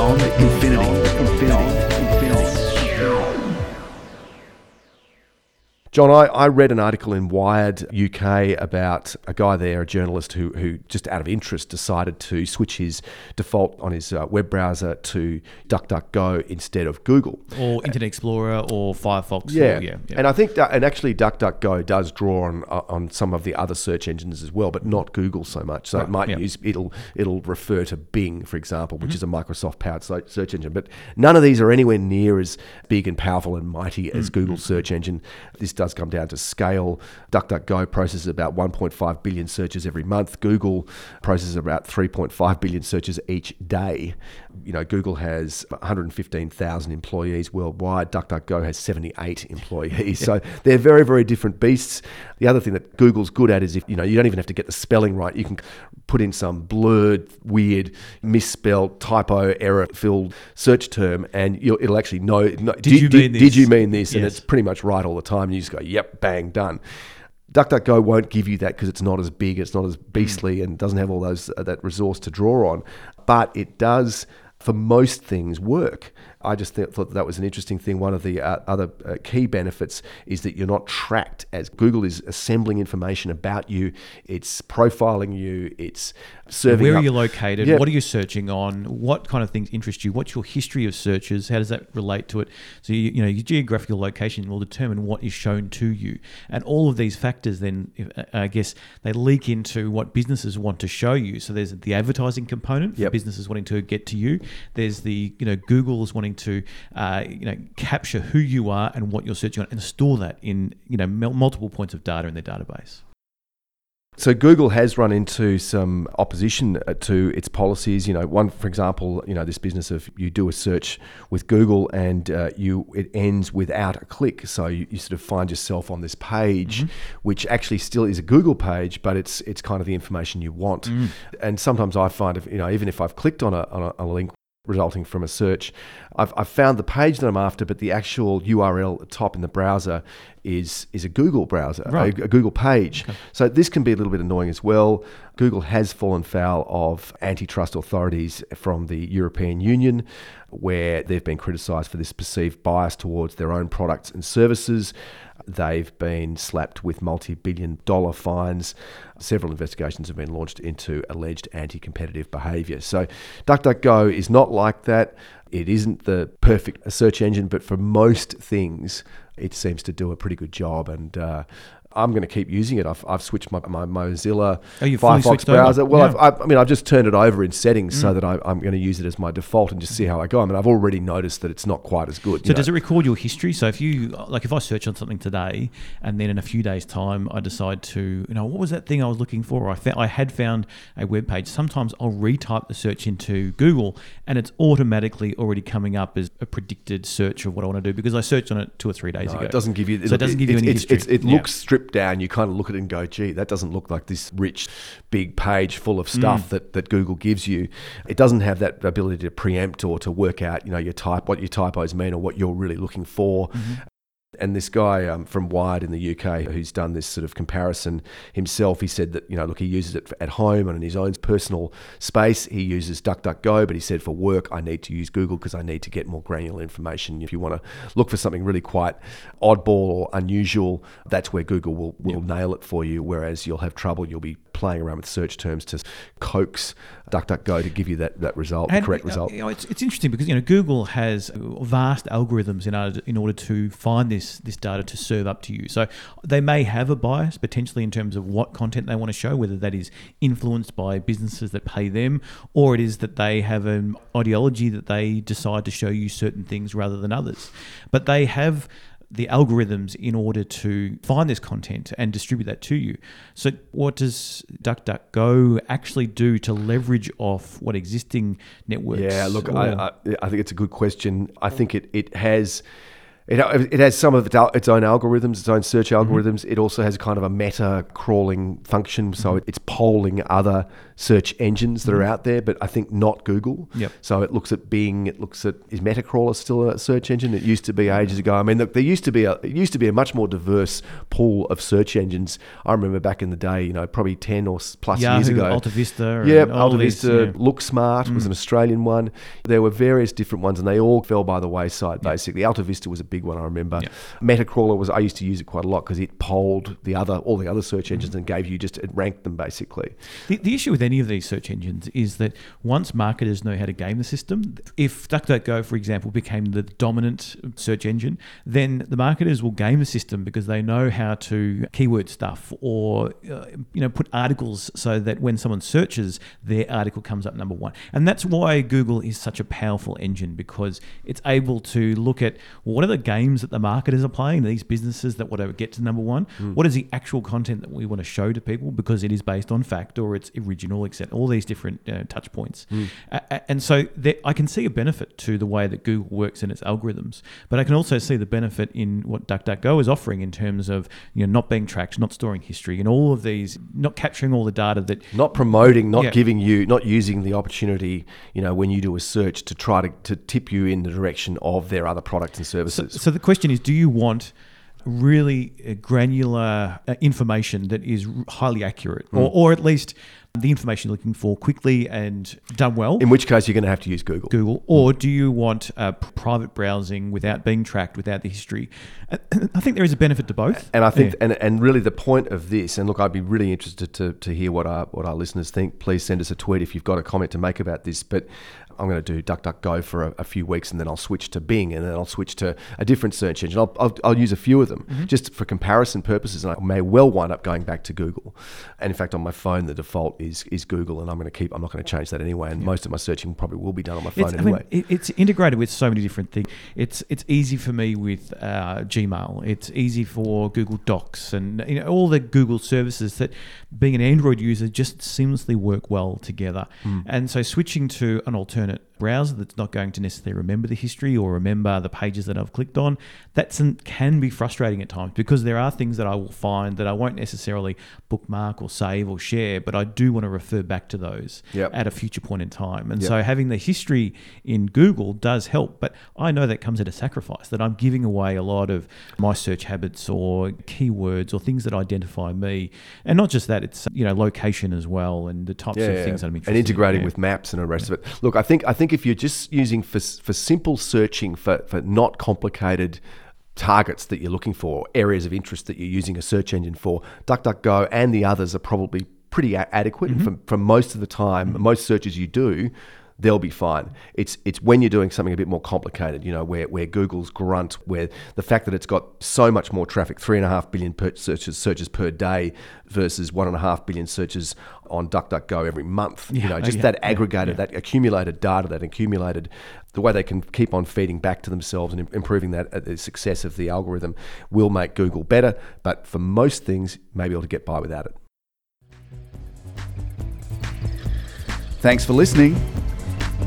beyond infinity. John, I, I read an article in Wired UK about a guy there, a journalist who, who just out of interest decided to switch his default on his uh, web browser to DuckDuckGo instead of Google. or Internet Explorer or Firefox. Yeah. or, yeah, yeah. and I think that, and actually DuckDuckGo does draw on uh, on some of the other search engines as well, but not Google so much. So it might yeah. use it'll it'll refer to Bing, for example, which Mm-hmm. is a Microsoft powered search engine. But none of these are anywhere near as big and powerful and mighty as Mm-hmm. Google's search engine. This does come down to scale. DuckDuckGo processes about 1.5 billion searches every month. Google processes about 3.5 billion searches each day. You know, Google has 115,000 employees worldwide. DuckDuckGo has 78 employees. So they're very, very different beasts. The other thing that Google's good at is if, you know, you don't even have to get the spelling right. You can put in some blurred, weird, misspelled, typo, error filled search term and you'll, it'll actually know. no, did, you did- mean did this? you mean this? And it's pretty much right all the time. You go, yep, bang, done. DuckDuckGo won't give you that because it's not as big, it's not as beastly, and doesn't have all those uh, that resource to draw on. But it does, for most things, work. I just th- thought that, that was an interesting thing. One of the uh, other uh, key benefits is that you're not tracked as Google is assembling information about you. It's profiling you. It's serving. Where are you located? Yeah. What are you searching on? What kind of things interest you? What's your history of searches? How does that relate to it? So you, you know your geographical location will determine what is shown to you, and all of these factors then, uh, I guess, they leak into what businesses want to show you. So there's the advertising component for Yep. businesses wanting to get to you. There's the you know Google's wanting to uh, you know capture who you are and what you're searching on, and store that in you know mul- multiple points of data in their database. So Google has run into some opposition uh, to its policies. You know, one for example, you know this business of you do a search with Google and uh, you it ends without a click. So you, you sort of find yourself on this page, which actually still is a Google page, but it's it's kind of the information you want. And sometimes I find if you know even if I've clicked on a on a, on a link resulting from a search. I've, I've found the page that I'm after, but the actual URL at the top in the browser is is a Google browser, Right. a, Google page. So this can be a little bit annoying as well. Google has fallen foul of antitrust authorities from the European Union, where they've been criticised for this perceived bias towards their own products and services. They've been slapped with multi billion dollar fines. Several investigations have been launched into alleged anti competitive behaviour. So, DuckDuckGo is not like that. It isn't the perfect search engine, but for most things, it seems to do a pretty good job. And uh, I'm going to keep using it. I've, I've switched my, my Mozilla Oh, Firefox over? browser. Well, Yeah. Mm. I've, I, I mean, I've just turned it over in settings so that I, I'm going to use it as my default and just see how I go. I mean, I've already noticed that it's not quite as good. So does it record your history? So if you like, if I search on something today, and then in a few days' time I decide to, you know, what was that thing I was looking for? I found, I had found a web page. Sometimes I'll retype the search into Google, and it's automatically already coming up as a predicted search of what I want to do because I searched on it two or three days No, ago. it doesn't give you. So it doesn't give you any it's- history. it's- it Yeah. looks stripped down. You kind of look at it and go, "Gee, that doesn't look like this rich, big page full of stuff Mm. that, that Google gives you." It doesn't have that ability to preempt or to work out, you know, your type, what your typos mean, or what you're really looking for. Mm-hmm. And this guy um, from Wired in the UK, who's done this sort of comparison himself, he said that you know, look, he uses it at home and in his own personal space. He uses DuckDuckGo, but he said for work, I need to use Google because I need to get more granular information. If you want to look for something really quite oddball or unusual, that's where Google will, will nail it for you. Whereas you'll have trouble, you'll be playing around with search terms to coax DuckDuckGo to give you that, that result, the correct uh, result. You know, it's, it's interesting because you know Google has vast algorithms in order in order to find this this data to serve up to you. So they may have a bias potentially in terms of what content they want to show, whether that is influenced by businesses that pay them, or it is that they have an ideology that they decide to show you certain things rather than others. But they have the algorithms in order to find this content and distribute that to you. So, what does DuckDuckGo actually do to leverage off what existing networks? Yeah, look, I, I, I think it's a good question. I think it, it has It, it has some of its, own algorithms, its own search Mm-hmm. algorithms. It also has kind of a meta crawling function, so it's polling other search engines that are out there, but I think not Google. Mm-hmm. Yep. So it looks at Bing. It looks at is Metacrawler still a search engine? It used to be ages ago. I mean, look, there used to be a it used to be a much more diverse pool of search engines. I remember back in the day, you know, probably ten or plus years ago. Alta Vista, all Alta Vista, yeah. Look Smart was an Australian one. There were various different ones, and they all fell by the wayside. Basically, Alta Vista was a big one. I remember. Yeah. Metacrawler was. I used to use it quite a lot because it polled the other all the other search engines and gave you just it ranked them basically. The, the issue with any of these search engines is that once marketers know how to game the system, if DuckDuckGo, for example, became the dominant search engine, then the marketers will game the system because they know how to keyword stuff or uh, you know put articles so that when someone searches, their article comes up number one. And that's why Google is such a powerful engine because it's able to look at what are the games that the marketers are playing, these businesses that whatever get to number one. What is the actual content that we want to show to people because it is based on fact or it's original, etc. All these different uh, touch points, A- a- and so there, I can see a benefit to the way that Google works in its algorithms, but I can also see the benefit in what DuckDuckGo is offering in terms of you know not being tracked, not storing history, and all of these, not capturing all the data that Not promoting, not Yeah. giving you, not using the opportunity, you know, when you do a search to try to, to tip you in the direction of their other products and services. So the question is, do you want really uh, granular uh, information that is highly accurate, Hmm. or, or at least the information you're looking for quickly and done well? in which case, you're going to have to use Google. Google, or do you want uh, private browsing without being tracked, without the history? I think there is a benefit to both. And I think, Yeah. and, and really the point of this, and look, I'd be really interested to, to hear what our what our listeners think. Please send us a tweet if you've got a comment to make about this. But I'm going to do DuckDuckGo for a, a few weeks, and then I'll switch to Bing, and then I'll switch to a different search engine. I'll, I'll, I'll use a few of them Mm-hmm. just for comparison purposes, and I may well wind up going back to Google. And in fact, on my phone, the default is is Google, and I'm going to keep. I'm not going to change that anyway. And most of my searching probably will be done on my phone It's, I anyway. mean, it, it's integrated with so many different things. It's it's easy for me with uh, Gmail. It's easy for Google Docs and you know all the Google services that, being an Android user, just seamlessly work well together. Hmm. And so switching to an alternate browser that's not going to necessarily remember the history or remember the pages that I've clicked on, that can be frustrating at times because there are things that I will find that I won't necessarily bookmark or save or share, but I do want to refer back to those Yep. at a future point in time. And Yep. so having the history in Google does help, but I know that comes at a sacrifice that I'm giving away a lot of my search habits or keywords or things that identify me. And not just that, it's you know location as well and the types of things that I'm interested in. and integrating in. with maps and the rest of it. Look, I think I think if you're just using for for simple searching for for not complicated targets that you're looking for, areas of interest that you're using a search engine for, DuckDuckGo and the others are probably pretty a- adequate Mm-hmm. for, for most of the time. Most searches you do. They'll be fine. It's it's when you're doing something a bit more complicated, you know, where, where Google's grunt, where the fact that it's got so much more traffic, three and a half billion per searches searches per day versus one and a half billion searches on DuckDuckGo every month. you know, just yeah, that aggregated, yeah. that accumulated data, that accumulated, the way they can keep on feeding back to themselves and improving that uh, the success of the algorithm will make Google better. But for most things, may be able to get by without it. Thanks for listening.